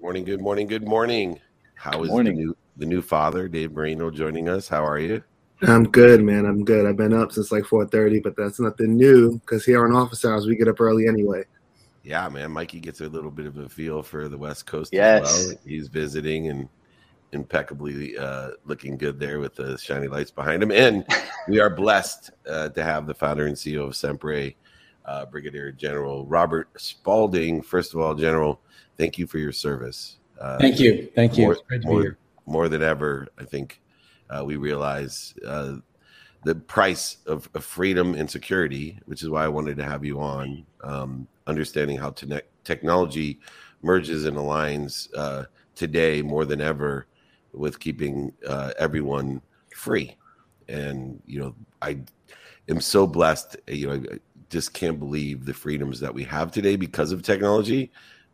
Morning, good morning, good morning. How is morning. the new the new father, Dave Marino, joining us? How are you? I'm good, man. I'm good. I've been up since like 4:30, but that's nothing new because here on office hours we get up early anyway. Yeah, man. Mikey gets a little bit of a feel for the West Coast as Yes. well. He's visiting and impeccably uh, looking good there with the shiny lights behind him. And we are blessed uh, to have the founder and CEO of Sempre, uh, Brigadier General Robert Spalding. First of all, General, thank you for your service. Uh, Thank you. Thank you. more, It's great to be more, more than ever, I think uh, we realize uh, the price of, of freedom and security, which is why I wanted to have you on. Um, understanding how te- technology merges and aligns uh, today more than ever with keeping uh, everyone free. And, you know, I am so blessed. You know, I just can't believe the freedoms that we have today because of technology,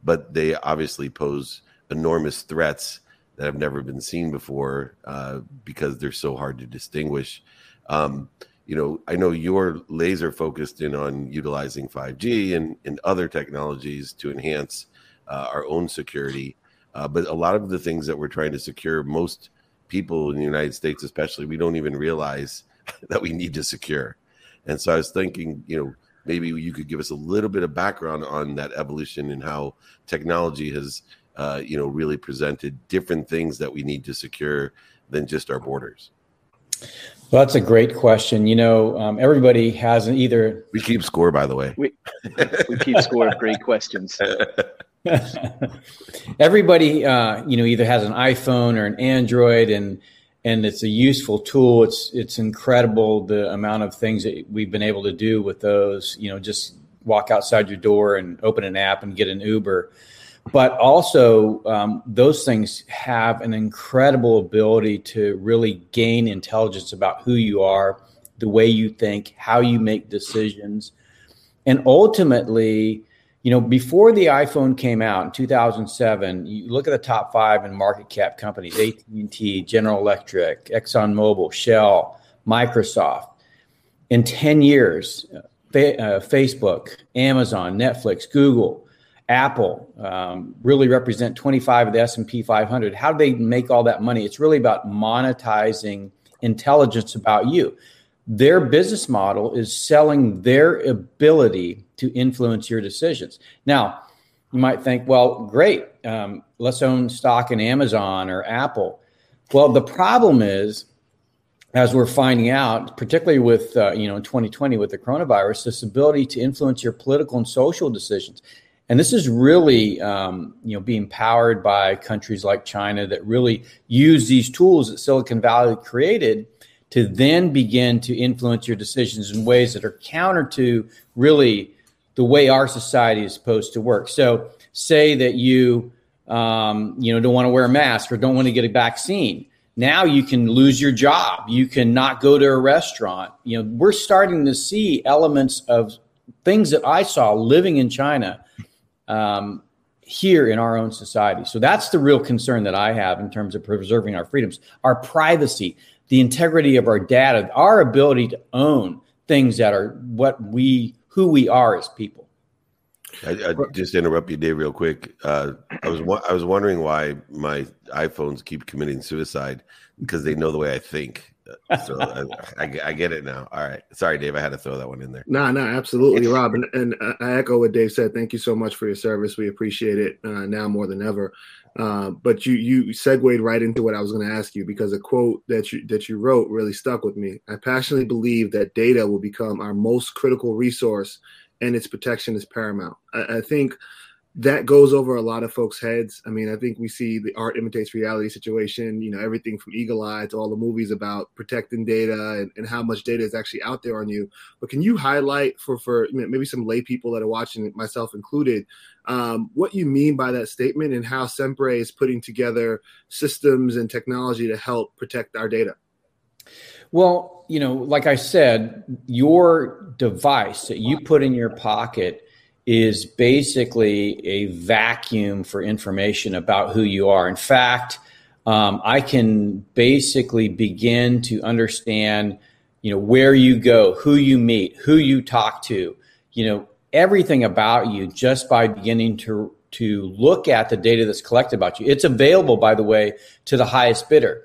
but they obviously pose enormous threats that have never been seen before uh, because they're so hard to distinguish. Um, you know, I know you're laser focused in on utilizing 5G and, and other technologies to enhance uh, our own security. Uh, but a lot of the things that we're trying to secure, most people in the United States, especially, we don't even realize that we need to secure. And so I was thinking, you know, maybe you could give us a little bit of background on that evolution and how technology has, uh, you know, really presented different things that we need to secure than just our borders. Well, that's a great question. You know, um, everybody has an either. We keep score, by the way. We, we keep score of great questions. everybody, uh, you know, either has an iPhone or an Android, and and it's a useful tool. It's it's incredible the amount of things that we've been able to do with those. You know, just walk outside your door and open an app and get an Uber. But also, um, those things have an incredible ability to really gain intelligence about who you are, the way you think, how you make decisions, and ultimately, you know, before the iPhone came out in 2007, you look at the top five in market cap companies: AT&T, General Electric, ExxonMobil, Shell, Microsoft. In 10 years, fa- uh, Facebook, Amazon, Netflix, Google, Apple um, really represent 25 of the S&P 500. How do they make all that money? It's really about monetizing intelligence about you. Their business model is selling their ability to influence your decisions. Now, you might think, well, great, um, let's own stock in Amazon or Apple. Well, the problem is, as we're finding out, particularly with uh, you know in 2020 with the coronavirus, this ability to influence your political and social decisions. And this is really, um, you know, being powered by countries like China that really use these tools that Silicon Valley created to then begin to influence your decisions in ways that are counter to really the way our society is supposed to work. So, say that you, um, you know, don't want to wear a mask or don't want to get a vaccine. Now you can lose your job. You can not go to a restaurant. You know, we're starting to see elements of things that I saw living in China um, here in our own society. So that's the real concern that I have in terms of preserving our freedoms, our privacy, the integrity of our data, our ability to own things that are what we, who we are as people. I, I just interrupt you, Dave, real quick. Uh, I was I was wondering why my iPhones keep committing suicide because they know the way I think. Uh, So I, I, get- I get it now. All right, sorry, Dave. I had to throw that one in there. No, no, absolutely, Rob, and, and I echo what Dave said. Thank you so much for your service. We appreciate it uh, now more than ever. Uh, but you you segued right into what I was going to ask you because a quote that you that you wrote really stuck with me. I passionately believe that data will become our most critical resource, and its protection is paramount. I, I think that goes over a lot of folks' heads. I mean, I think we see the art imitates reality situation, you know, everything from Eagle Eye to all the movies about protecting data and, and how much data is actually out there on you. But can you highlight for, for maybe some lay people that are watching, myself included, um, what you mean by that statement and how Sempre is putting together systems and technology to help protect our data? Well, you know, like I said, your device that you put in your pocket is basically a vacuum for information about who you are. In fact, um, I can basically begin to understand, you know, where you go, who you meet, who you talk to, you know, everything about you just by beginning to to look at the data that's collected about you. It's available, by the way, to the highest bidder.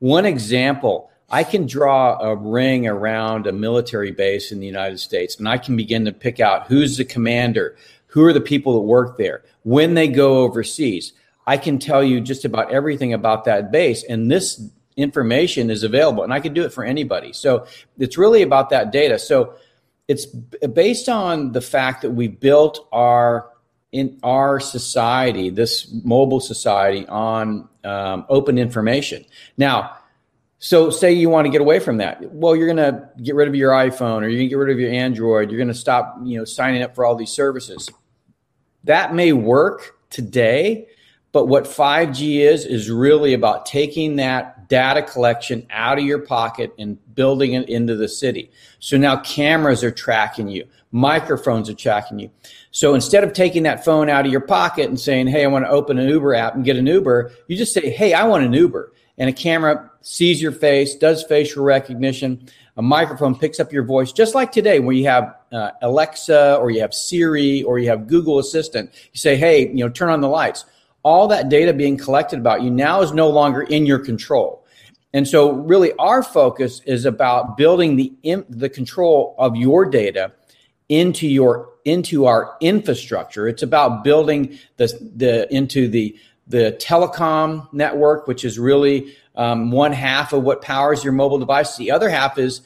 One example I can draw a ring around a military base in the United States and I can begin to pick out who's the commander, who are the people that work there, when they go overseas. I can tell you just about everything about that base. And this information is available and I can do it for anybody. So it's really about that data. So it's based on the fact that we built our in our society, this mobile society, on um, open information. Now, so say you want to get away from that. Well, you're going to get rid of your iPhone or you're going to get rid of your Android. You're going to stop, you know, signing up for all these services. That may work today, but what 5G is is really about taking that data collection out of your pocket and building it into the city. So now cameras are tracking you, microphones are tracking you. So instead of taking that phone out of your pocket and saying, "Hey, I want to open an Uber app and get an Uber," you just say, "Hey, I want an Uber." And a camera sees your face, does facial recognition. A microphone picks up your voice, just like today, where you have uh, Alexa or you have Siri or you have Google Assistant. You say, "Hey, you know, turn on the lights." All that data being collected about you now is no longer in your control. And so, really, our focus is about building the the control of your data into your into our infrastructure. It's about building the the into the the telecom network, which is really um, one half of what powers your mobile device. The other half is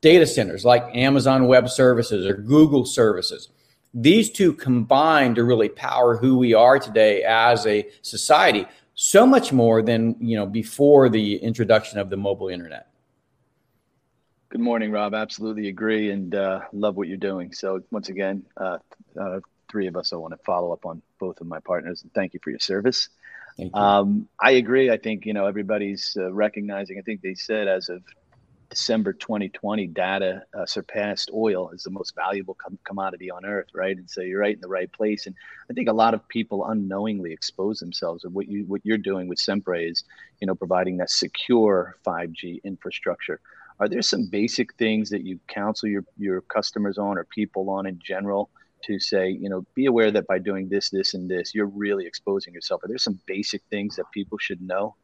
data centers like Amazon Web Services or Google services. These two combine to really power who we are today as a society, so much more than you know before the introduction of the mobile internet. Good morning, Rob. Absolutely agree and uh, love what you're doing. So once again, uh, uh, three of us, I want to follow up on both of my partners and thank you for your service. Um, I agree. I think you know everybody's uh, recognizing. I think they said as of December 2020, data uh, surpassed oil as the most valuable com- commodity on earth, right? And so you're right in the right place. And I think a lot of people unknowingly expose themselves. And what you what you're doing with Sempre is, you know, providing that secure 5G infrastructure. Are there some basic things that you counsel your your customers on or people on in general? To say, you know, be aware that by doing this, this, and this, you're really exposing yourself. Are there some basic things that people should know?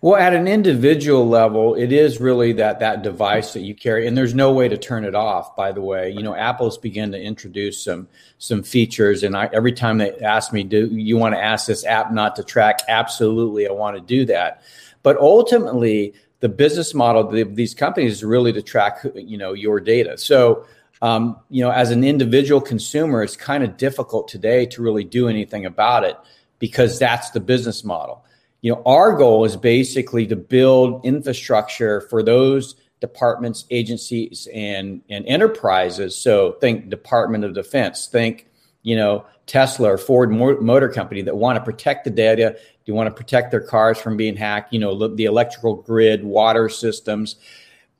Well, at an individual level, it is really that that device that you carry, and there's no way to turn it off. By the way, you know, Apple's begun to introduce some some features, and I, every time they ask me, "Do you want to ask this app not to track?" Absolutely, I want to do that. But ultimately, the business model of these companies is really to track, you know, your data. So um, you know, as an individual consumer, it's kind of difficult today to really do anything about it because that's the business model. You know, our goal is basically to build infrastructure for those departments, agencies, and and enterprises. So think Department of Defense, think you know Tesla or Ford Motor Company that want to protect the data. Do want to protect their cars from being hacked? You know, the electrical grid, water systems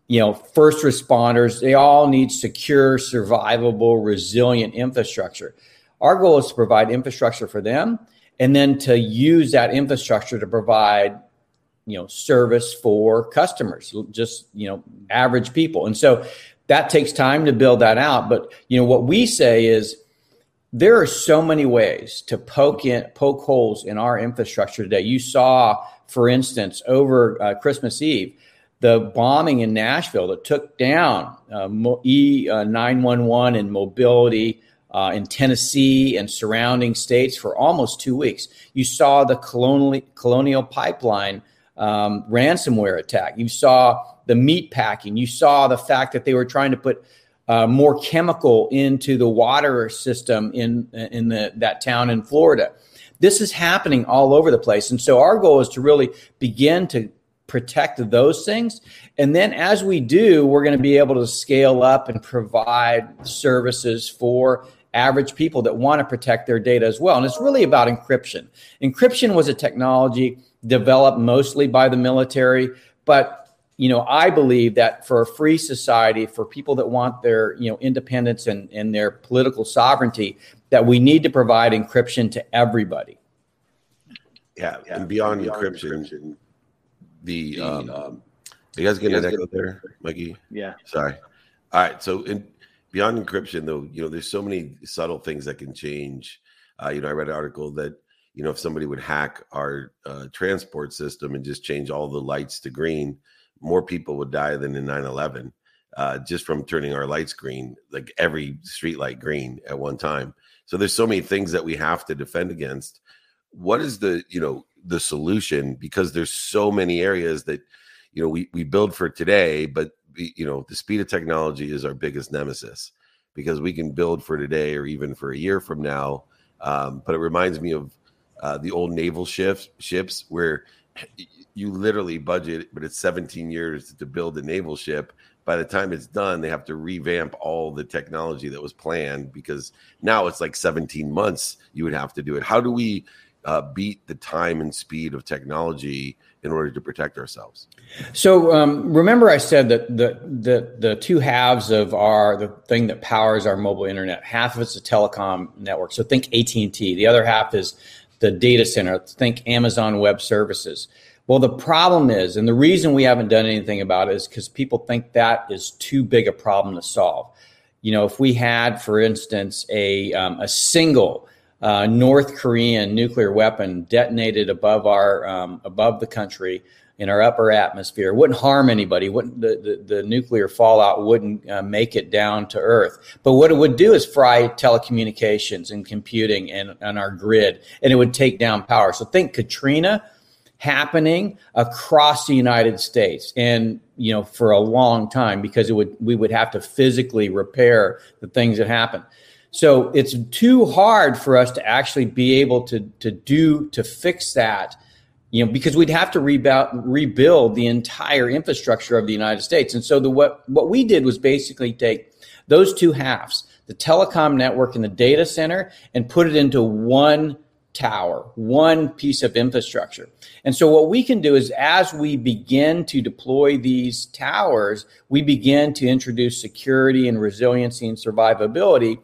you know, first responders, they all need secure, survivable, resilient infrastructure. Our goal is to provide infrastructure for them and then to use that infrastructure to provide you know service for customers just you know average people. And so that takes time to build that out. But you know what we say is there are so many ways to poke in poke holes in our infrastructure today. You saw for instance over uh, christmas eve the bombing in Nashville that took down uh, E911 uh, and mobility uh, in Tennessee and surrounding states for almost two weeks. You saw the colonial, colonial pipeline um, ransomware attack. You saw the meat packing. You saw the fact that they were trying to put uh, more chemical into the water system in in the, that town in Florida. This is happening all over the place, and so our goal is to really begin to protect those things. And then as we do, we're going to be able to scale up and provide services for average people that want to protect their data as well. And it's really about encryption. Encryption was a technology developed mostly by the military, but you know, I believe that for a free society, for people that want their, you know, independence and, and their political sovereignty, that we need to provide encryption to everybody. Yeah, and beyond, beyond encryption, encryption the um, um you guys getting an echo there, Mikey? Yeah. Sorry. All right. So in beyond encryption, though, you know, there's so many subtle things that can change Uh, you know, I read an article that you know if somebody would hack our uh, transport system and just change all the lights to green, more people would die than in 9/11 uh, just from turning our lights green, like every street light green at one time. So there's so many things that we have to defend against. What is the you know the solution? Because there's so many areas that you know we we build for today, but you know the speed of technology is our biggest nemesis because we can build for today or even for a year from now. Um, but it reminds me of uh, the old naval ships ships where you literally budget, but it's 17 years to build a naval ship. By the time it's done, they have to revamp all the technology that was planned because now it's like 17 months you would have to do it. How do we uh, beat the time and speed of technology in order to protect ourselves? So um, remember, I said that the, the the two halves of our the thing that powers our mobile internet. Half of it's a telecom network. So think AT and T. The other half is the data center. Think Amazon Web Services. Well, the problem is, and the reason we haven't done anything about it is because people think that is too big a problem to solve. You know, if we had, for instance, a, um, a single uh, North Korean nuclear weapon detonated above our um, above the country in our upper atmosphere, wouldn't harm anybody. Wouldn't the, the, the nuclear fallout wouldn't uh, make it down to Earth? But what it would do is fry telecommunications and computing and, and our grid, and it would take down power. So think Katrina happening across the United States and you know for a long time because it would we would have to physically repair the things that happen. So it's too hard for us to actually be able to to do to fix that you know because we'd have to rebuild rebuild the entire infrastructure of the United States. And so the what what we did was basically take those two halves, the telecom network and the data center and put it into one tower, one piece of infrastructure. And so what we can do is as we begin to deploy these towers, we begin to introduce security and resiliency and survivability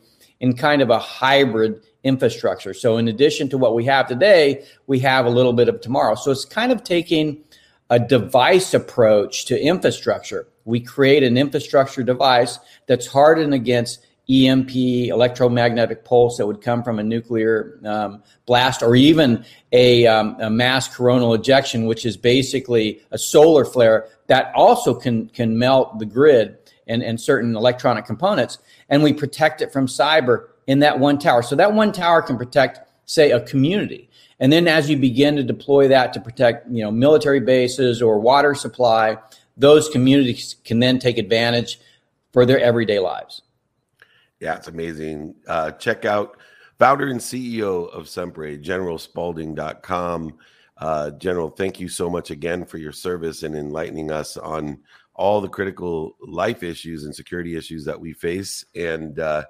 in kind of a hybrid infrastructure. So in addition to what we have today, we have a little bit of tomorrow. So it's kind of taking a device approach to infrastructure. We create an infrastructure device that's hardened against EMP, electromagnetic pulse that would come from a nuclear um, blast, or even a, um, a, mass coronal ejection, which is basically a solar flare that also can can melt the grid and, and certain electronic components, and we protect it from cyber in that one tower. So that one tower can protect, say, a community. And then as you begin to deploy that to protect, you know, military bases or water supply, those communities can then take advantage for their everyday lives. Yeah, it's amazing. Uh, check out founder and CEO of Sempre, generalspalding.com. Uh, General, thank you so much again for your service and enlightening us on all the critical life issues and security issues that we face. And uh,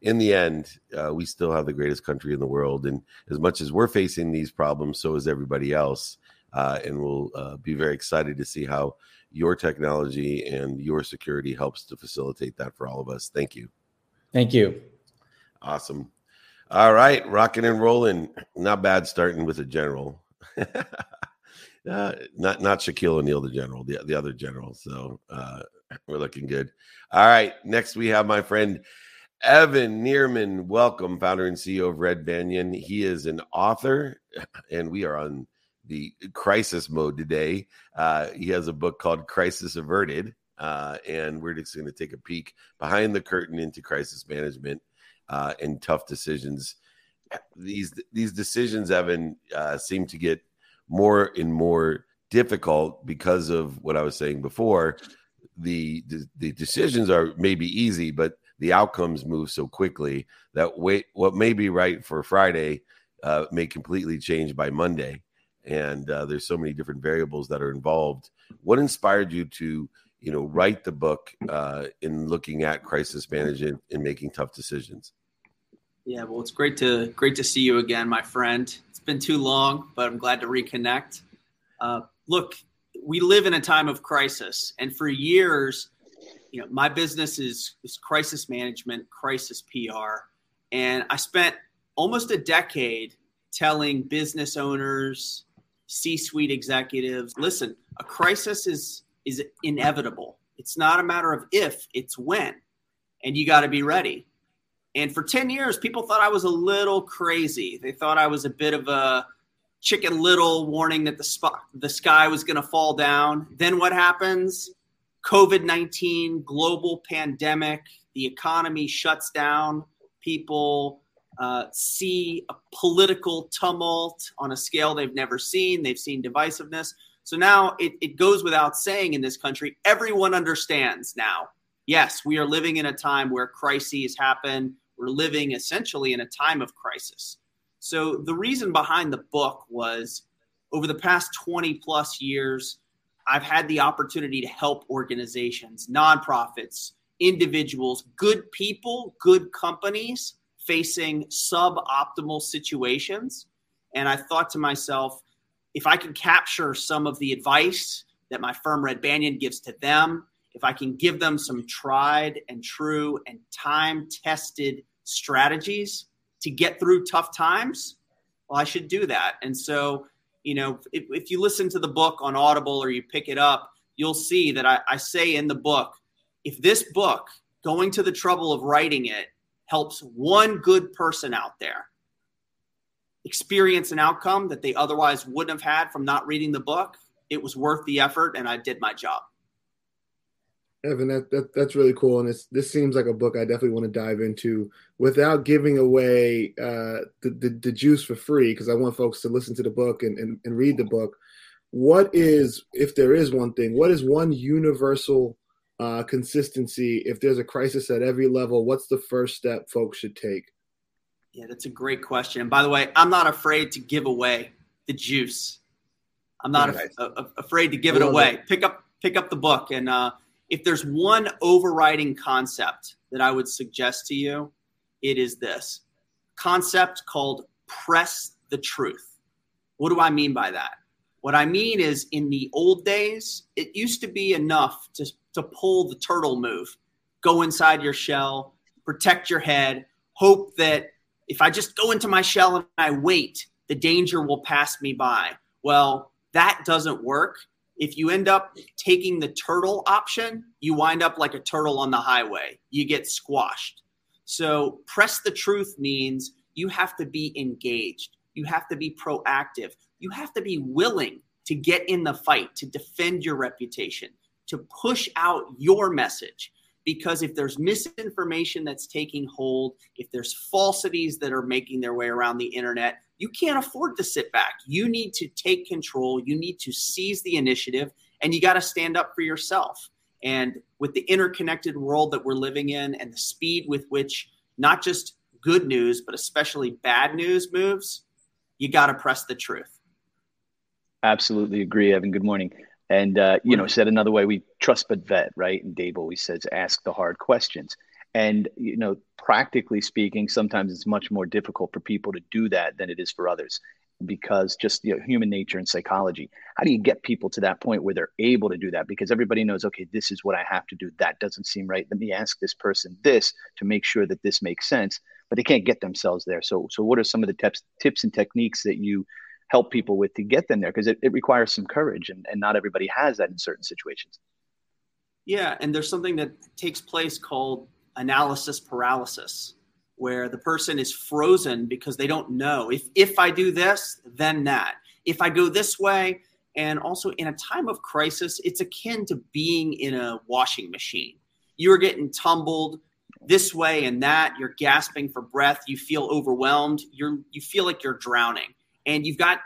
in the end, uh, we still have the greatest country in the world. And as much as we're facing these problems, so is everybody else. Uh, and we'll uh, be very excited to see how your technology and your security helps to facilitate that for all of us. Thank you. Thank you. Awesome. All right, rocking and rolling. Not bad starting with a general. uh, not not Shaquille O'Neal, the general, the, the other general. So uh, we're looking good. All right, next we have my friend Evan Nierman. Welcome, founder and CEO of Red Banyan. He is an author, and we are on the crisis mode today. Uh, he has a book called Crisis Averted. Uh, and we're just going to take a peek behind the curtain into crisis management uh, and tough decisions. These these decisions, Evan, uh, seem to get more and more difficult because of what I was saying before. The, the, the decisions are maybe easy, but the outcomes move so quickly that wait, what may be right for Friday uh, may completely change by Monday. And uh, there's so many different variables that are involved. What inspired you to you know write the book uh, in looking at crisis management and making tough decisions yeah well it's great to great to see you again my friend been too long but i'm glad to reconnect uh, look we live in a time of crisis and for years you know my business is, is crisis management crisis pr and i spent almost a decade telling business owners c-suite executives listen a crisis is is inevitable. It's not a matter of if, it's when. And you got to be ready. And for 10 years, people thought I was a little crazy. They thought I was a bit of a chicken little warning that the, the sky was going to fall down. Then what happens? COVID 19, global pandemic, the economy shuts down. People uh, see a political tumult on a scale they've never seen. They've seen divisiveness. So now it, it goes without saying in this country, everyone understands now. Yes, we are living in a time where crises happen. We're living essentially in a time of crisis. So the reason behind the book was over the past 20 plus years, I've had the opportunity to help organizations, nonprofits, individuals, good people, good companies facing suboptimal situations. And I thought to myself, if I can capture some of the advice that my firm Red Banyan gives to them, if I can give them some tried and true and time tested strategies to get through tough times, well, I should do that. And so, you know, if, if you listen to the book on Audible or you pick it up, you'll see that I, I say in the book, if this book, going to the trouble of writing it, helps one good person out there experience an outcome that they otherwise wouldn't have had from not reading the book, it was worth the effort and I did my job. Evan, that, that that's really cool, and it's this seems like a book I definitely want to dive into without giving away uh, the, the, the juice for free because I want folks to listen to the book and, and, and read the book. What is, if there is one thing, what is one universal uh, consistency if there's a crisis at every level? What's the first step folks should take? Yeah, that's a great question. And by the way, I'm not afraid to give away the juice. I'm not nice. a, a, afraid to give it away. It. Pick up pick up the book and uh, if there's one overriding concept that I would suggest to you, it is this concept called press the truth. What do I mean by that? What I mean is, in the old days, it used to be enough to, to pull the turtle move, go inside your shell, protect your head, hope that if I just go into my shell and I wait, the danger will pass me by. Well, that doesn't work if you end up taking the turtle option, you wind up like a turtle on the highway. You get squashed. So, press the truth means you have to be engaged. You have to be proactive. You have to be willing to get in the fight, to defend your reputation, to push out your message. Because if there's misinformation that's taking hold, if there's falsities that are making their way around the internet, you can't afford to sit back. You need to take control. You need to seize the initiative and you got to stand up for yourself. And with the interconnected world that we're living in and the speed with which not just good news, but especially bad news moves, you got to press the truth. Absolutely agree, Evan. Good morning. And, uh, you know, said another way, we trust but vet, right? And Dave always says, ask the hard questions. And, you know, practically speaking, sometimes it's much more difficult for people to do that than it is for others because just you know, human nature and psychology. How do you get people to that point where they're able to do that? Because everybody knows, okay, this is what I have to do. That doesn't seem right. Let me ask this person this to make sure that this makes sense. But they can't get themselves there. So, so what are some of the tips, tips and techniques that you help people with to get them there? Because it, it requires some courage, and, and not everybody has that in certain situations. Yeah, and there's something that takes place called analysis paralysis where the person is frozen because they don't know if if I do this, then that. If I go this way, and also in a time of crisis, it's akin to being in a washing machine. You're getting tumbled this way and that. You're gasping for breath. You feel overwhelmed. You're you feel like you're drowning, and you've got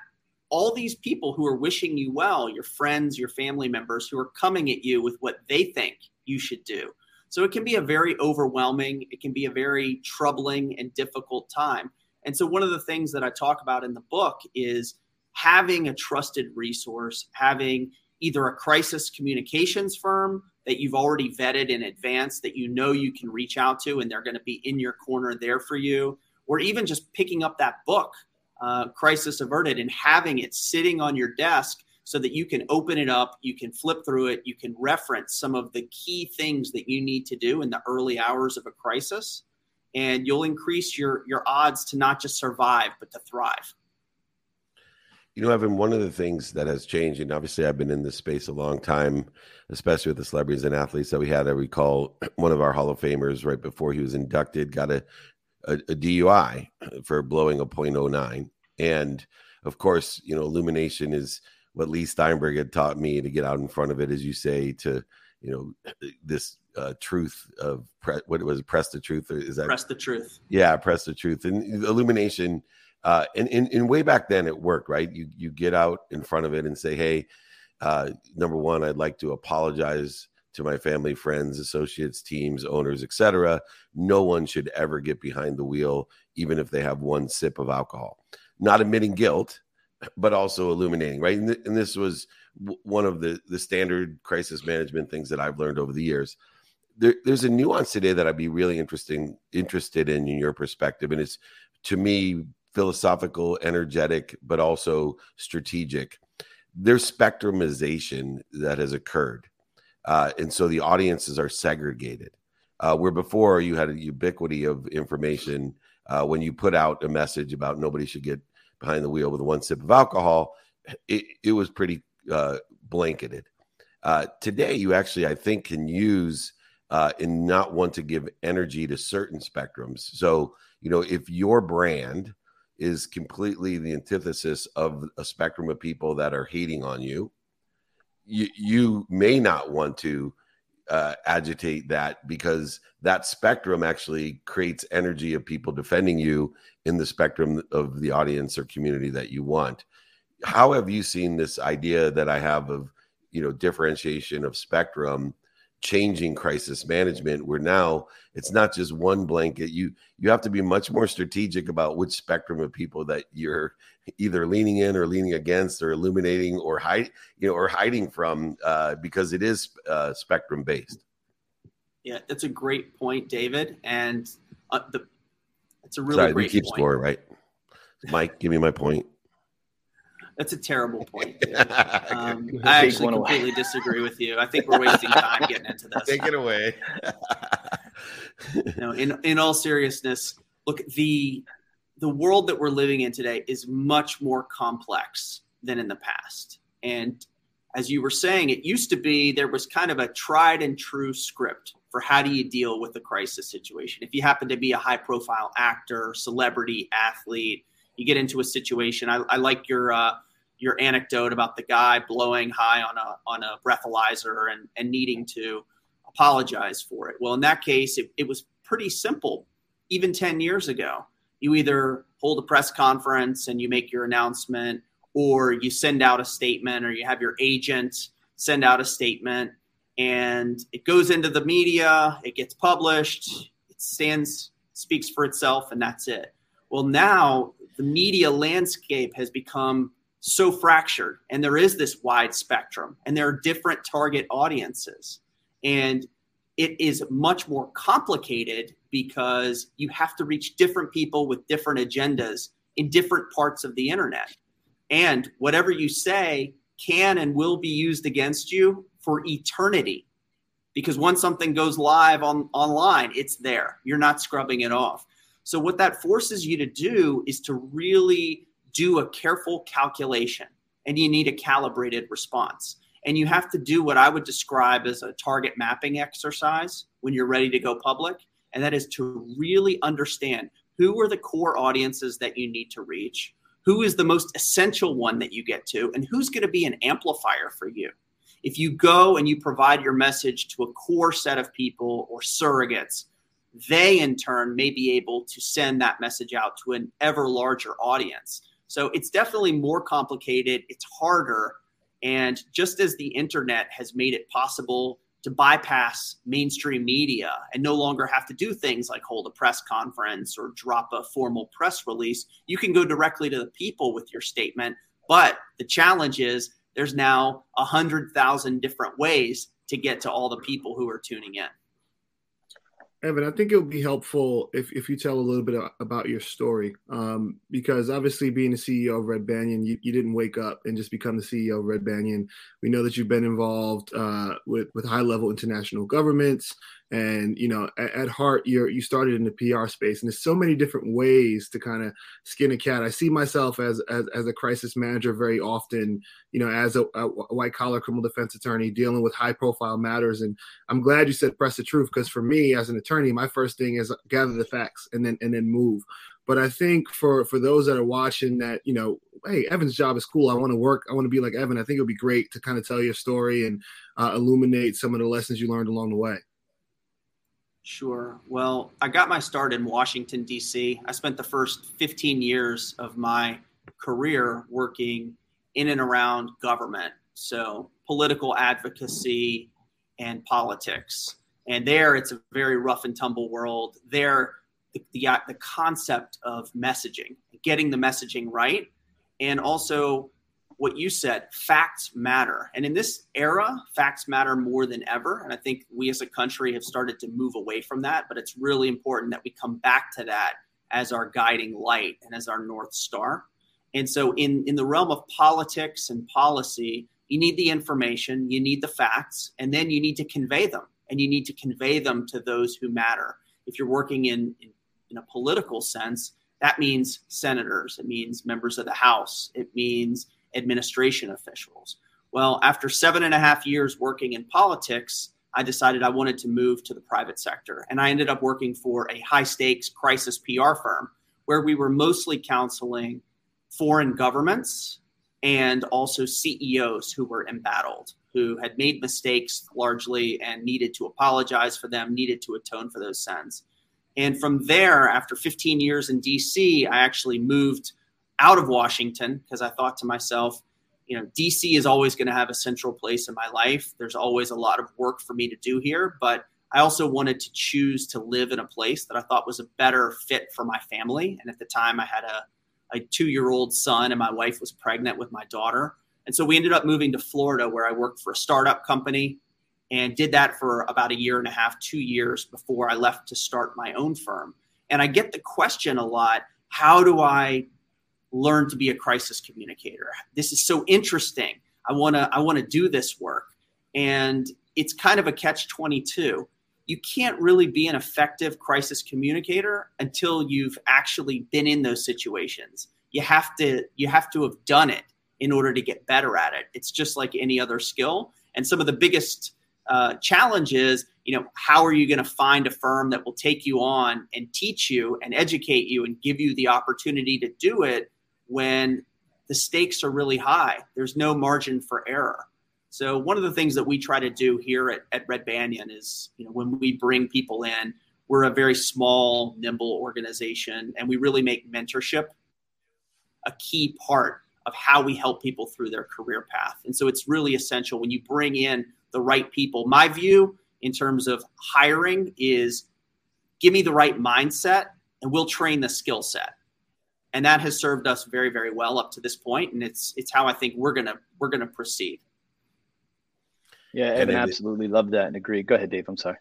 all these people who are wishing you well, your friends, your family members, who are coming at you with what they think you should do. So it can be a very overwhelming, it can be a very troubling and difficult time. And so one of the things that I talk about in the book is having a trusted resource, having either a crisis communications firm that you've already vetted in advance that you know you can reach out to and they're going to be in your corner there for you, or even just picking up that book, uh, Crisis Averted, and having it sitting on your desk so that you can open it up, you can flip through it, you can reference some of the key things that you need to do in the early hours of a crisis, and you'll increase your your odds to not just survive but to thrive. You know, Evan, one of the things that has changed, and obviously I've been in this space a long time, especially with the celebrities and athletes that we had. I recall one of our Hall of Famers right before he was inducted got a a, a DUI for blowing a .09, and of course, you know, illumination is what Leigh Steinberg had taught me to get out in front of it, as you say, to you know this uh, truth of pre- what it was press the truth or is that press the truth. Yeah press the truth. And illumination uh and, and way back then it worked right? You you get out in front of it and say hey uh number one i'd like to apologize to my family friends associates teams owners etc no one should ever get behind the wheel even if they have one sip of alcohol not admitting guilt but also illuminating right and, th- and this was one of the the standard crisis management things that I've learned over the years. There, there's a nuance today that I'd be really interesting interested in in your perspective, and it's to me philosophical, energetic, but also strategic. There's spectrumization that has occurred, uh, and so the audiences are segregated. Uh, where before you had a ubiquity of information uh, when you put out a message about nobody should get behind the wheel with one sip of alcohol, it, it was pretty uh, blanketed. Uh, today, you actually, I think, can use uh, and not want to give energy to certain spectrums. So, you know, if your brand is completely the antithesis of a spectrum of people that are hating on you, you, you may not want to uh, agitate that because that spectrum actually creates energy of people defending you in the spectrum of the audience or community that you want. How have you seen this idea that I have of you know differentiation of spectrum changing crisis management where now it's not just one blanket? You you have to be much more strategic about which spectrum of people that you're either leaning in or leaning against or illuminating or hide you know or hiding from uh, because it is uh, spectrum based yeah that's a great point david and uh, the it's a really Sorry, great we keep point. score right mike give me my point that's a terrible point. Um, I actually completely disagree with you. I think we're wasting time getting into this. Take it away. no, in in all seriousness, look the the world that we're living in today is much more complex than in the past. And as you were saying, it used to be there was kind of a tried and true script for how do you deal with a crisis situation. If you happen to be a high profile actor, celebrity, athlete, you get into a situation. I, I like your uh, your anecdote about the guy blowing high on a on a breathalyzer and and needing to apologize for it. Well, in that case, it, it was pretty simple. Even ten years ago, you either hold a press conference and you make your announcement, or you send out a statement, or you have your agent send out a statement, and it goes into the media. It gets published. It stands speaks for itself, and that's it. Well, now the media landscape has become so fractured and there is this wide spectrum and there are different target audiences and it is much more complicated because you have to reach different people with different agendas in different parts of the internet. And whatever you say can and will be used against you for eternity. Because once something goes live on online it's there. You're not scrubbing it off. So, what that forces you to do is to really do a careful calculation and you need a calibrated response. And you have to do what I would describe as a target mapping exercise when you're ready to go public. And that is to really understand who are the core audiences that you need to reach, who is the most essential one that you get to, and who's going to be an amplifier for you. If you go and you provide your message to a core set of people or surrogates, they in turn may be able to send that message out to an ever larger audience. So it's definitely more complicated, it's harder. And just as the internet has made it possible to bypass mainstream media and no longer have to do things like hold a press conference or drop a formal press release, you can go directly to the people with your statement. But the challenge is there's now a hundred thousand different ways to get to all the people who are tuning in. Evan, I think it would be helpful if, if you tell a little bit about your story, um, because obviously being the CEO of Red Banyan, you, you didn't wake up and just become the CEO of Red Banyan. We know that you've been involved uh, with with high level international governments. And you know, at, at heart, you're you started in the PR space, and there's so many different ways to kind of skin a cat. I see myself as, as as a crisis manager very often. You know, as a, a white collar criminal defense attorney dealing with high profile matters. And I'm glad you said press the truth because for me as an attorney, my first thing is gather the facts and then and then move. But I think for for those that are watching that, you know, hey, Evan's job is cool. I want to work. I want to be like Evan. I think it would be great to kind of tell your story and uh, illuminate some of the lessons you learned along the way. Sure. Well, I got my start in Washington, D.C. I spent the first 15 years of my career working in and around government. So, political advocacy and politics. And there, it's a very rough and tumble world. There, the, the, uh, the concept of messaging, getting the messaging right, and also what you said facts matter. And in this era, facts matter more than ever. And I think we as a country have started to move away from that, but it's really important that we come back to that as our guiding light and as our North Star. And so, in, in the realm of politics and policy, you need the information, you need the facts, and then you need to convey them. And you need to convey them to those who matter. If you're working in, in in a political sense, that means senators, it means members of the House, it means administration officials. Well, after seven and a half years working in politics, I decided I wanted to move to the private sector. And I ended up working for a high stakes crisis PR firm where we were mostly counseling foreign governments and also CEOs who were embattled, who had made mistakes largely and needed to apologize for them, needed to atone for those sins. And from there, after 15 years in DC, I actually moved out of Washington because I thought to myself, you know, DC is always going to have a central place in my life. There's always a lot of work for me to do here, but I also wanted to choose to live in a place that I thought was a better fit for my family. And at the time, I had a, a two year old son, and my wife was pregnant with my daughter. And so we ended up moving to Florida, where I worked for a startup company and did that for about a year and a half, two years before I left to start my own firm. And I get the question a lot how do I learn to be a crisis communicator? This is so interesting. I want to I want to do this work. And it's kind of a catch 22. You can't really be an effective crisis communicator until you've actually been in those situations. You have to you have to have done it in order to get better at it. It's just like any other skill. And some of the biggest uh, you know, how are you going to find a firm that will take you on and teach you and educate you and give you the opportunity to do it when the stakes are really high? There's no margin for error. So one of the things that we try to do here at, at Red Banyan is, you know, when we bring people in, we're a very small, nimble organization, and we really make mentorship a key part of how we help people through their career path. And so it's really essential when you bring in the right people. My view in terms of hiring is give me the right mindset and we'll train the skill set. And that has served us very, very well up to this point, and it's it's how I think we're gonna we're gonna proceed. Yeah, Evan, absolutely love that and agree. Go ahead, Dave. I'm sorry.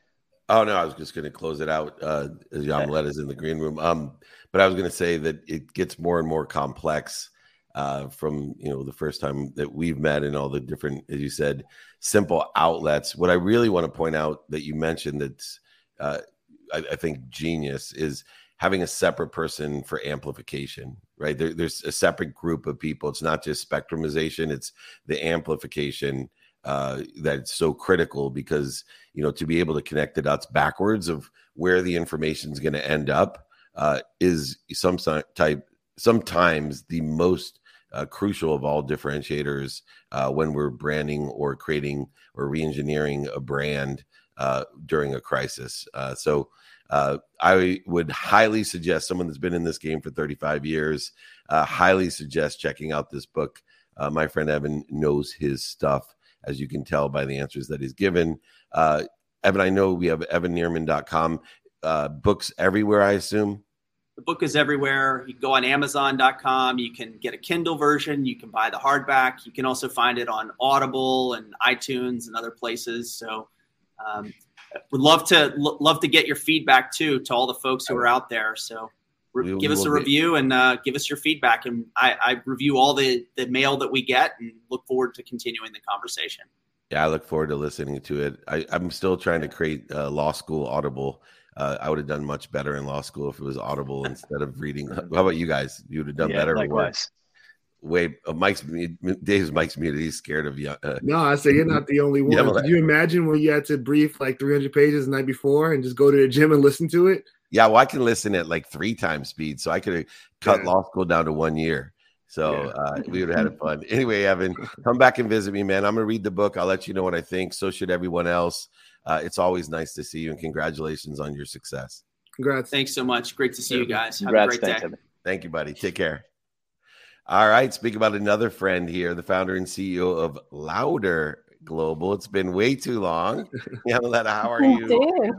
Oh no, I was just going to close it out uh, as Yamilette is in the green room. Um, but I was going to say that it gets more and more complex uh, from you know the first time that we've met and all the different, as you said, simple outlets. What I really want to point out that you mentioned that's uh, I, I, think genius is having a separate person for amplification. Right there, there's a separate group of people. It's not just spectrumization; it's the amplification uh, that's so critical because you know to be able to connect the dots backwards of where the information is going to end up uh, is some type sometimes the most uh, crucial of all differentiators uh, when we're branding or creating or reengineering a brand uh, during a crisis. Uh, so uh, I would highly suggest someone that's been in this game for 35 years, uh, highly suggest checking out this book. my friend Evan knows his stuff, as you can tell by the answers that he's given. Evan, I know we have evannierman.com. books everywhere, I assume. The book is everywhere. You go on Amazon.com. You can get a Kindle version. You can buy the hardback. You can also find it on Audible and iTunes and other places. So, um, would love to love to get your feedback too to all the folks who are out there. So, re- give us a review and uh, give us your feedback. And I, I review all the the mail that we get and look forward to continuing the conversation. Yeah, I look forward to listening to it. I, am still trying to create a law school Audible. Uh, I would have done much better in law school if it was Audible instead of reading. How about you guys? You would have done yeah, better. Likewise. Wait, uh, Mike's Dave's Mike's muted. He's scared of you. Uh, no, I say you're not the only one. Yeah, Did you imagine when you had to brief like 300 pages the night before and just go to the gym and listen to it? Yeah, well, I can listen at like three times speed, so I could have cut yeah. law school down to one year. So uh, we would have had it fun. Anyway, Evan, come back and visit me, man. I'm gonna read the book. I'll let you know what I think. So should everyone else. Uh, it's always nice to see you, and congratulations on your success. Congrats. Thanks so much. Great to see you guys. Have Congrats, a great day. Thank you, buddy. Take care. All right. Speak about another friend here, the founder and CEO of Louder Global. It's been way too long. Yamiletta, how are you?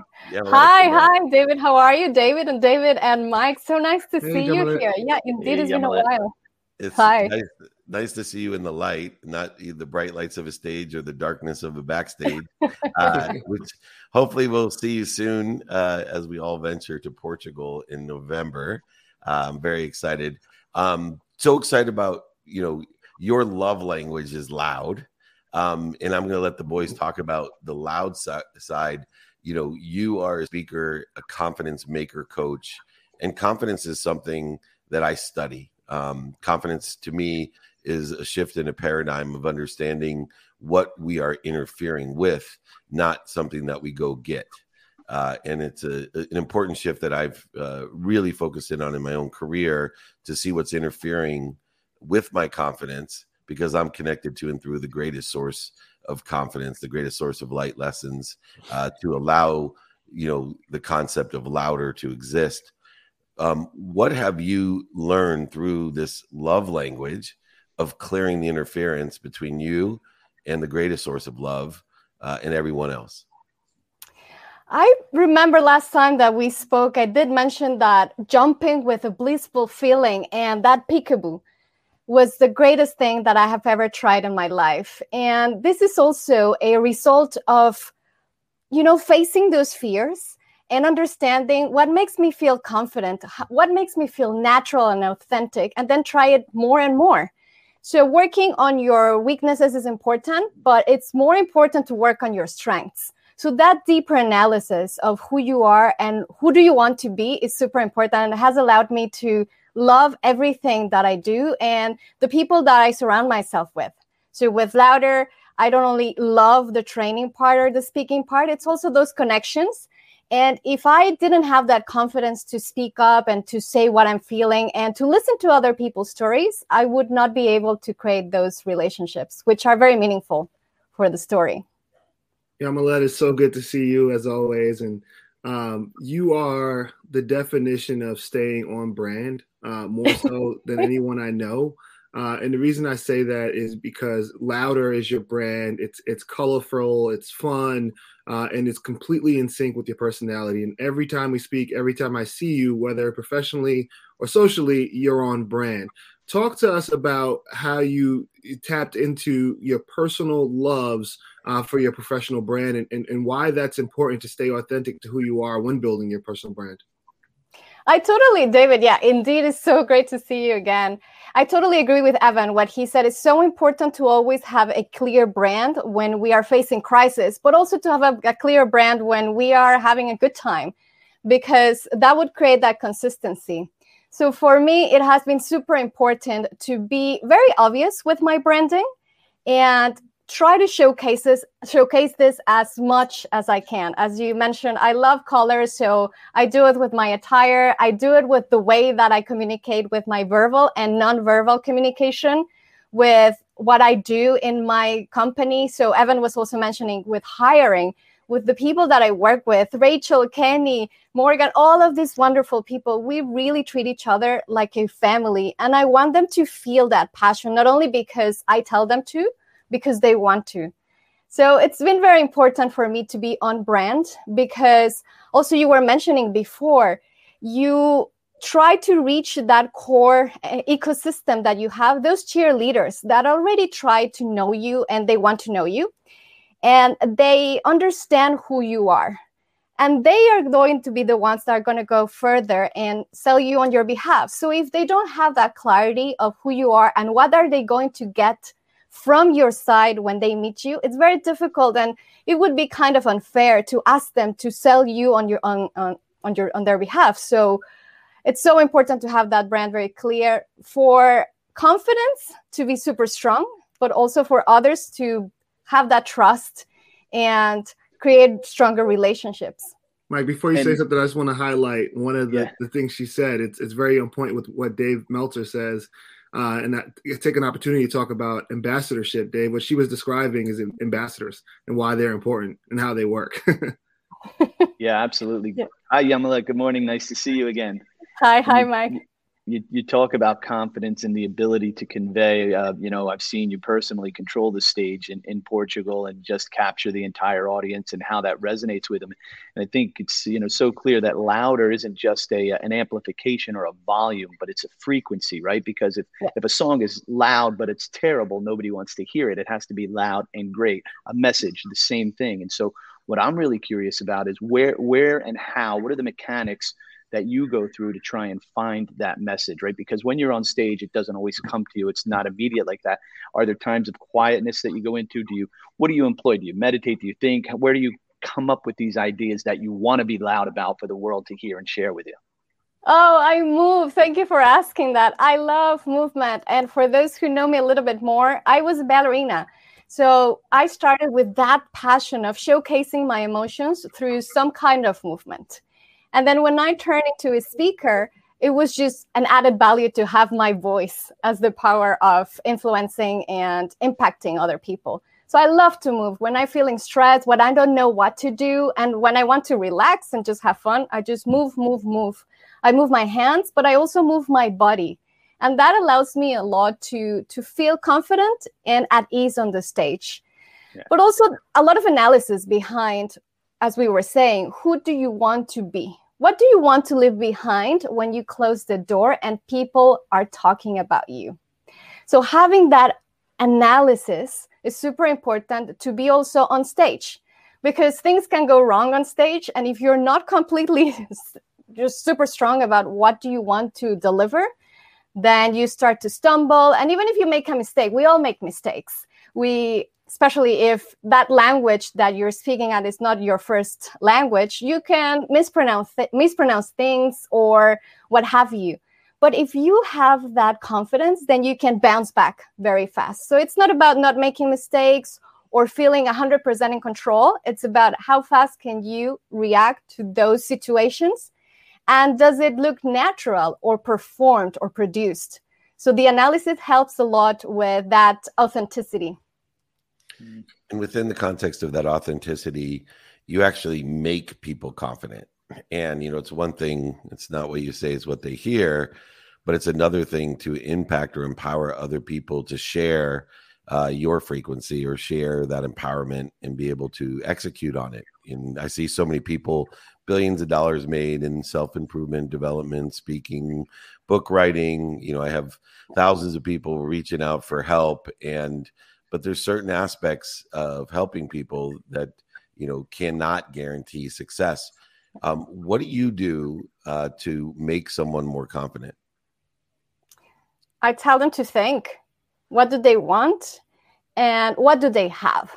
hi, hi, David. How are you, David and David and Mike? So nice to hey, see you here. Yeah, indeed, hey, it's been a while. It's Hi. Nice, nice, to see you in the light, not the bright lights of a stage or the darkness of a backstage. uh, which hopefully we'll see you soon uh, as we all venture to Portugal in November. Uh, I'm very excited. Um, so excited about you know your love language is loud, um, and I'm going to let the boys talk about the loud si- side. You know, you are a speaker, a confidence maker, coach, and confidence is something that I study um, confidence to me is a shift in a paradigm of understanding what we are interfering with, not something that we go get. Uh, and it's a, an important shift that I've uh, really focused in on in my own career to see what's interfering with my confidence because I'm connected to and through the greatest source of confidence, the greatest source of light lessons uh, to allow you know the concept of louder to exist um, what have you learned through this love language of clearing the interference between you and the greatest source of love uh, and everyone else? I remember last time that we spoke, I did mention that jumping with a blissful feeling and that peekaboo was the greatest thing that I have ever tried in my life. And this is also a result of, you know, facing those fears and understanding what makes me feel confident, what makes me feel natural and authentic, and then try it more and more. So, working on your weaknesses is important, but it's more important to work on your strengths. So, that deeper analysis of who you are and who do you want to be is super important and has allowed me to love everything that I do and the people that I surround myself with. So, with Louder, I don't only love the training part or the speaking part, it's also those connections and if I didn't have that confidence to speak up and to say what I'm feeling and to listen to other people's stories, I would not be able to create those relationships, which are very meaningful for the story. Yamilette, it's so good to see you as always. And um, you are the definition of staying on brand, uh, more so than anyone I know. Uh, and the reason I say that is because Louder is your brand. It's it's colorful, it's fun, uh, and it's completely in sync with your personality. And every time we speak, every time I see you, whether professionally or socially, you're on brand. Talk to us about how you tapped into your personal loves uh, for your professional brand and, and, and why that's important to stay authentic to who you are when building your personal brand. I totally, David. Yeah, indeed, it's so great to see you again. I totally agree with Evan. What he said is so important to always have a clear brand when we are facing crisis, but also to have a, a clear brand when we are having a good time, because that would create that consistency. So for me, it has been super important to be very obvious with my branding and try to showcases showcase this as much as I can. As you mentioned, I love colors, so I do it with my attire. I do it with the way that I communicate with my verbal and non-verbal communication, with what I do in my company. So Evan was also mentioning with hiring, with the people that I work with, Rachel, Kenny, Morgan, all of these wonderful people, we really treat each other like a family. And I want them to feel that passion, not only because I tell them to, because they want to. So it's been very important for me to be on brand because also you were mentioning before, you try to reach that core eh, ecosystem that you have, those cheerleaders that already try to know you and they want to know you and they understand who you are. And they are going to be the ones that are going to go further and sell you on your behalf. So if they don't have that clarity of who you are and what are they going to get from your side when they meet you it's very difficult and it would be kind of unfair to ask them to sell you on your on, on, on your on their behalf so it's so important to have that brand very clear for confidence to be super strong but also for others to have that trust and create stronger relationships Mike, before you and, say something, I just want to highlight one of the, yeah. the things she said. It's it's very on point with what Dave Meltzer says. Uh, and that take an opportunity to talk about ambassadorship, Dave. What she was describing is ambassadors and why they're important and how they work. yeah, absolutely. Yeah. Hi, Yamala. Good morning. Nice to see you again. Hi, hi, Mike you, you talk about confidence and the ability to convey uh, you know i've seen you personally control the stage in, in portugal and just capture the entire audience and how that resonates with them. And i think it's you know so clear that louder isn't just a an amplification or a volume but it's a frequency right? Because if, yeah. if a song is loud but it's terrible nobody wants to hear it. It has to be loud and great a message the same thing. And so what i'm really curious about is where where and how what are the mechanics that you go through to try and find that message, right? Because when you're on stage, it doesn't always come to you. It's not immediate like that. Are there times of quietness that you go into? Do you, what do you employ? Do you meditate? Do you think? Where do you come up with these ideas that you want to be loud about for the world to hear and share with you? Oh, I move. Thank you for asking that. I love movement. And for those who know me a little bit more, I was a ballerina. So I started with that passion of showcasing my emotions through some kind of movement. And then when I turned into a speaker, it was just an added value to have my voice as the power of influencing and impacting other people. So I love to move when I'm feeling stressed, when I don't know what to do, and when I want to relax and just have fun, I just move, move, move. I move my hands, but I also move my body. And that allows me a lot to to feel confident and at ease on the stage. Yeah. But also a lot of analysis behind as we were saying, who do you want to be? What do you want to leave behind when you close the door and people are talking about you? So, having that analysis is super important to be also on stage because things can go wrong on stage. And if you're not completely just super strong about what do you want to deliver, then you start to stumble. And even if you make a mistake, we all make mistakes. We especially if that language that you're speaking at is not your first language, you can mispronounce th- mispronounce things or what have you. But if you have that confidence, then you can bounce back very fast. So it's not about not making mistakes or feeling 100% in control. It's about how fast can you react to those situations and does it look natural or performed or produced? So the analysis helps a lot with that authenticity. And within the context of that authenticity, you actually make people confident. And, you know, it's one thing, it's not what you say, it's what they hear, but it's another thing to impact or empower other people to share uh, your frequency or share that empowerment and be able to execute on it. And I see so many people, billions of dollars made in self improvement, development, speaking, book writing. You know, I have thousands of people reaching out for help and but there's certain aspects of helping people that you know cannot guarantee success. Um, what do you do uh, to make someone more confident? I tell them to think. What do they want? And what do they have?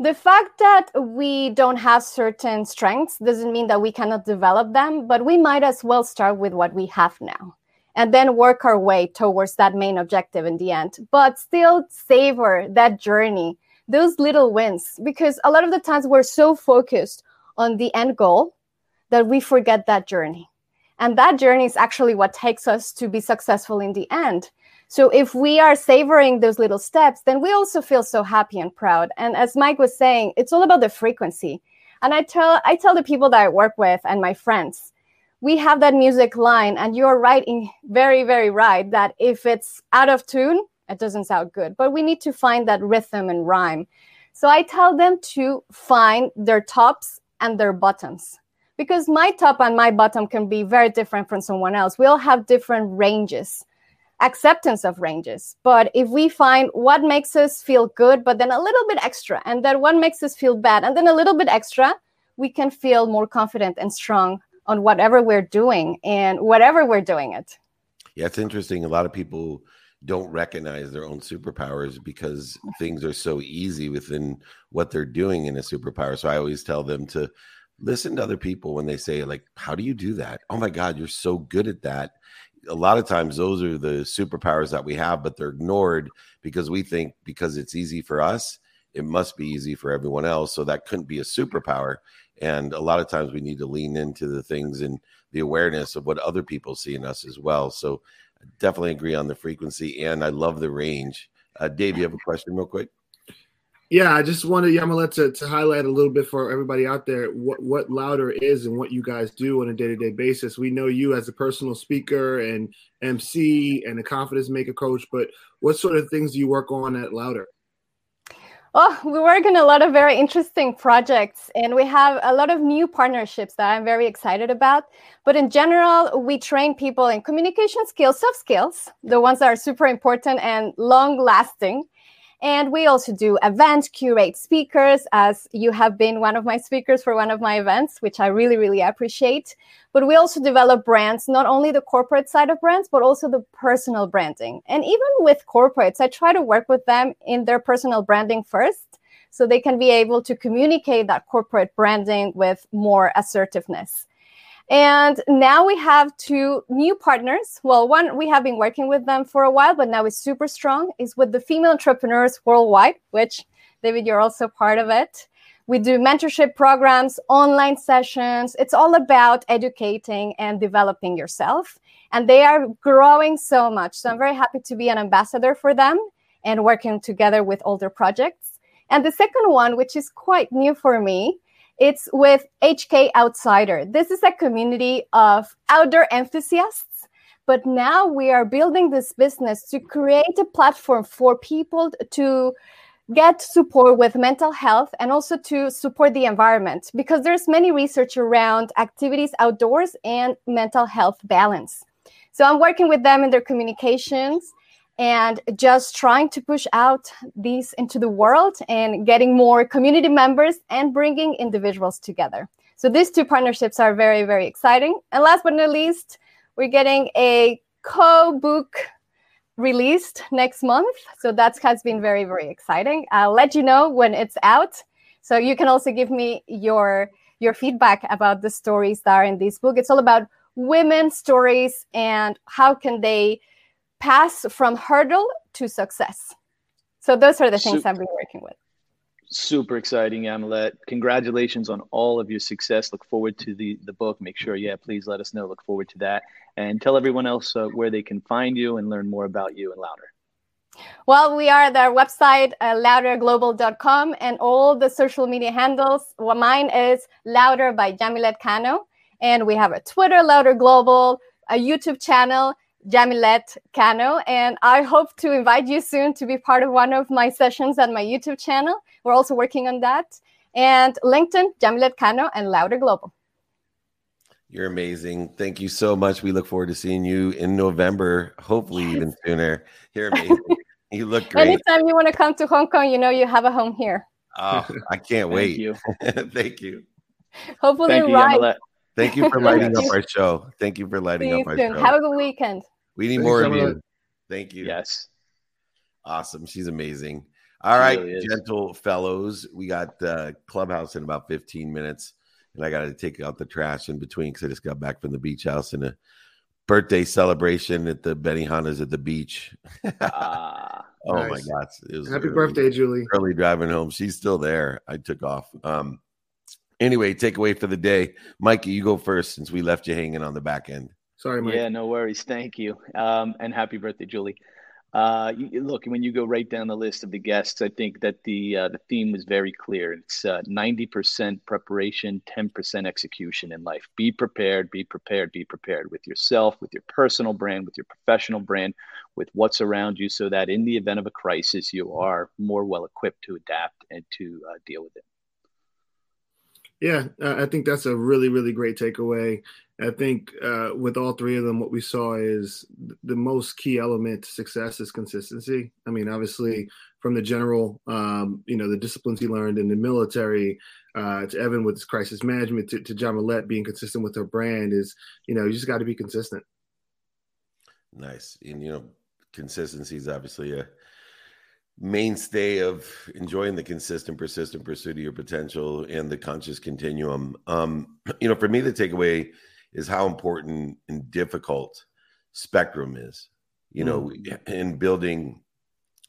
The fact that we don't have certain strengths doesn't mean that we cannot develop them but we might as well start with what we have now and then work our way towards that main objective in the end. But still savor that journey, those little wins, because a lot of the times we're so focused on the end goal that we forget that journey. And that journey is actually what takes us to be successful in the end. So if we are savoring those little steps, then we also feel so happy and proud. And as Mike was saying, it's all about the frequency. And I tell I tell the people that I work with and my friends, we have that music line and you're right in very very right that if it's out of tune it doesn't sound good. But we need to find that rhythm and rhyme. So i tell them to find their tops and their bottoms because my top and my bottom can be very different from someone else. We all have different ranges acceptance of ranges. But if we find what makes us feel good but then a little bit extra and then what makes us feel bad and then a little bit extra we can feel more confident and strong on whatever we're doing and whatever we're doing it. Yeah, it's interesting. A lot of people don't recognize their own superpowers because things are so easy within what they're doing in a superpower. So I always tell them to listen to other people when they say like how do you do that oh my god you're so good at that a lot of times those are the superpowers that we have but they're ignored because we think because it's easy for us it must be easy for everyone else so that couldn't be a superpower and a lot of times we need to lean into the things and the awareness of what other people see in us as well so I definitely agree on the frequency and i love the range uh, dave you have a question real quick yeah, I just wanted Yamilette to, to highlight a little bit for everybody out there what, what Louder is and what you guys do on a day to day basis. We know you as a personal speaker and MC and a confidence maker coach, but what sort of things do you work on at Louder? Oh, we work on a lot of very interesting projects, and we have a lot of new partnerships that I'm very excited about. But in general, we train people in communication skills, soft skills, the ones that are super important and long lasting. And we also do event curate speakers, as you have been one of my speakers for one of my events, which I really, really appreciate. But we also develop brands, not only the corporate side of brands, but also the personal branding. And even with corporates, I try to work with them in their personal branding first so they can be able to communicate that corporate branding with more assertiveness. And now we have two new partners. Well, one we have been working with them for a while, but now is super strong, is with the female entrepreneurs worldwide, which David, you're also part of it. We do mentorship programs, online sessions. It's all about educating and developing yourself. And they are growing so much. So I'm very happy to be an ambassador for them and working together with their projects. And the second one, which is quite new for me, it's with HK Outsider. This is a community of outdoor enthusiasts, but now we are building this business to create a platform for people to get support with mental health and also to support the environment because there's many research around activities outdoors and mental health balance. So I'm working with them in their communications and just trying to push out these into the world and getting more community members and bringing individuals together. So these two partnerships are very, very exciting. And last but not least, we're getting a co-book released next month. So that has been very, very exciting. I'll let you know when it's out. So you can also give me your your feedback about the stories that are in this book. It's all about women's stories and how can they pass from hurdle to success. So those are the things super, I've been working with. Super exciting, Yamilette. Congratulations on all of your success. Look forward to the the book. Make sure, yeah, please let us know. Look forward to that, and tell everyone else uh, where they can find you and learn more about you and Louder. Well, we are at our website, uh, louderglobal.com, and all the social media handles. Well, mine is Louder by Yamilette Cano. And we have a Twitter, Louder Global, a YouTube channel, Yamilette Cano, and I hope to invite you soon to be part of one of my sessions on my YouTube channel. We're also working on that. And LinkedIn, Yamilette Cano, and Louder Global. You're amazing. Thank you so much. We look forward to seeing you in November, hopefully yes. even sooner. You're amazing. you look great. Anytime you want to come to Hong Kong, you know you have a home here. Oh, I can't wait. Thank you. Thank you. Hopefully, Thank you, right. Thank you for lighting up our show. Thank you for lighting up our soon. show. Have a good weekend. We need Thanks more of you. Thank you. Yes. Awesome. She's amazing. All she right, really gentle fellows. We got uh, Clubhouse in about 15 minutes, and I got to take out the trash in between because I just got back from the beach house and a birthday celebration at the Benihana's at the beach. ah, oh nice. my God. It was Happy early, birthday, Julie. Early driving home. She's still there. I took off. Um, Anyway, takeaway for the day, Mikey, you go first since we left you hanging on the back end. Sorry, Mike. Yeah, no worries. Thank you. Um, and happy birthday, Julie. Uh, you, look, when you go right down the list of the guests, I think that the uh, the theme was very clear. It's uh, ninety percent preparation, ten percent execution in life. Be prepared, be prepared, be prepared with yourself, with your personal brand, with your professional brand, with what's around you, so that in the event of a crisis, you are more well equipped to adapt and to uh, deal with it. Yeah, I think that's a really, really great takeaway. I think uh, with all three of them, what we saw is the most key element to success is consistency. I mean, obviously, from the general, um, you know, the disciplines he learned in the military, uh, to Evan with his crisis management, to, to Yamilette being consistent with her brand is, you know, you just got to be consistent. Nice. And, you know, consistency is obviously a mainstay of enjoying the consistent, persistent pursuit of your potential and the conscious continuum. Um, you know, for me, the takeaway is how important and difficult spectrum is. You know, mm. in building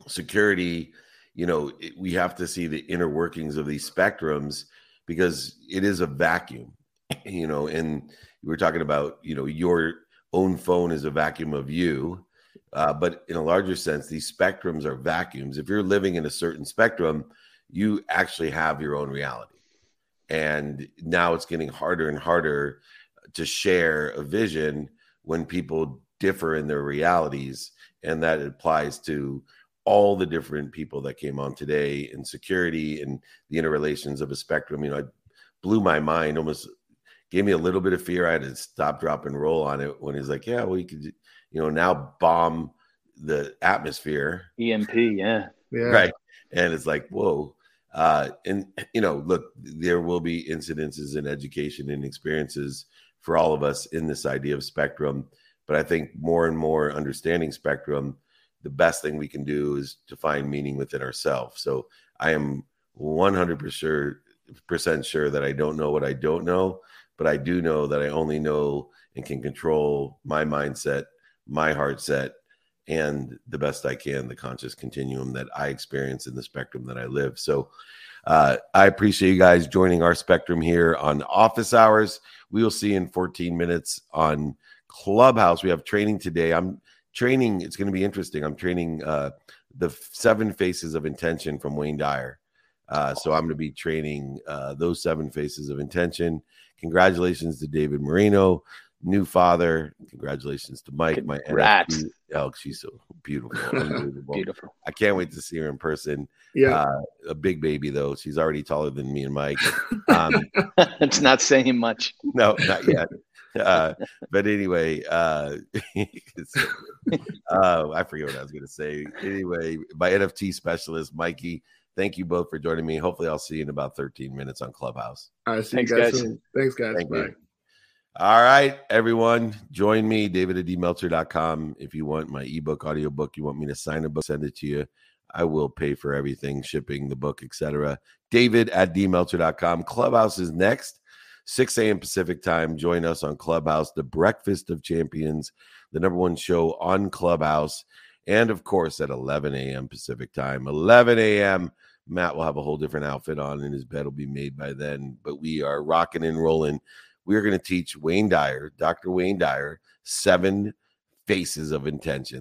security, you know, it, we have to see the inner workings of these spectrums because it is a vacuum. You know, and we are talking about, you know, your own phone is a vacuum of you uh, but in a larger sense, these spectrums are vacuums. If you're living in a certain spectrum, you actually have your own reality. And now it's getting harder and harder to share a vision when people differ in their realities. And that applies to all the different people that came on today in security and the interrelations of a spectrum. You know, it blew my mind, almost gave me a little bit of fear. I had to stop, drop, and roll on it when he's like, Yeah, well, you could you know, now bomb the atmosphere. EMP, yeah. Yeah. Right. And it's like, whoa. Uh, and you know, look, there will be incidences in education and experiences for all of us in this idea of spectrum. But I think more and more understanding spectrum, the best thing we can do is to find meaning within ourselves. So I am 100% sure that I don't know what I don't know, but I do know that I only know and can control my mindset my heart set and the best I can, the conscious continuum that I experience in the spectrum that I live. So uh, I appreciate you guys joining our spectrum here on office hours. We will see in 14 minutes on Clubhouse. We have training today. I'm training, it's going to be interesting. I'm training uh, the seven faces of intention from Wayne Dyer. Uh, so I'm going to be training uh, those seven faces of intention. Congratulations to David Marino new father. Congratulations to Mike, Congrats. my NFT. Oh, she's so beautiful. beautiful. I can't wait to see her in person. Yeah. Uh, a big baby, though. She's already taller than me and Mike. Um, it's not saying much. No, not yet. Uh, but anyway, uh, uh, I forget what I was going to say. Anyway, my NFT specialist, Mikey, thank you both for joining me. Hopefully, I'll see you in about 13 minutes on Clubhouse. All right. See Thanks, you guys, guys. soon. Thanks, guys. Thank Bye. You. All right, everyone, join me, david dmeltzer.com. If you want my ebook, audiobook, you want me to sign a book, send it to you. I will pay for everything, shipping, the book, etc. David at dmeltzer.com. Clubhouse is next, 6 a.m. Pacific time. Join us on Clubhouse, the Breakfast of Champions, the number one show on Clubhouse. And of course, at 11 a.m. Pacific time, 11 a.m. Matt will have a whole different outfit on and his bed will be made by then. But we are rocking and rolling we are going to teach Wayne Dyer, Dr. Wayne Dyer, seven faces of intention.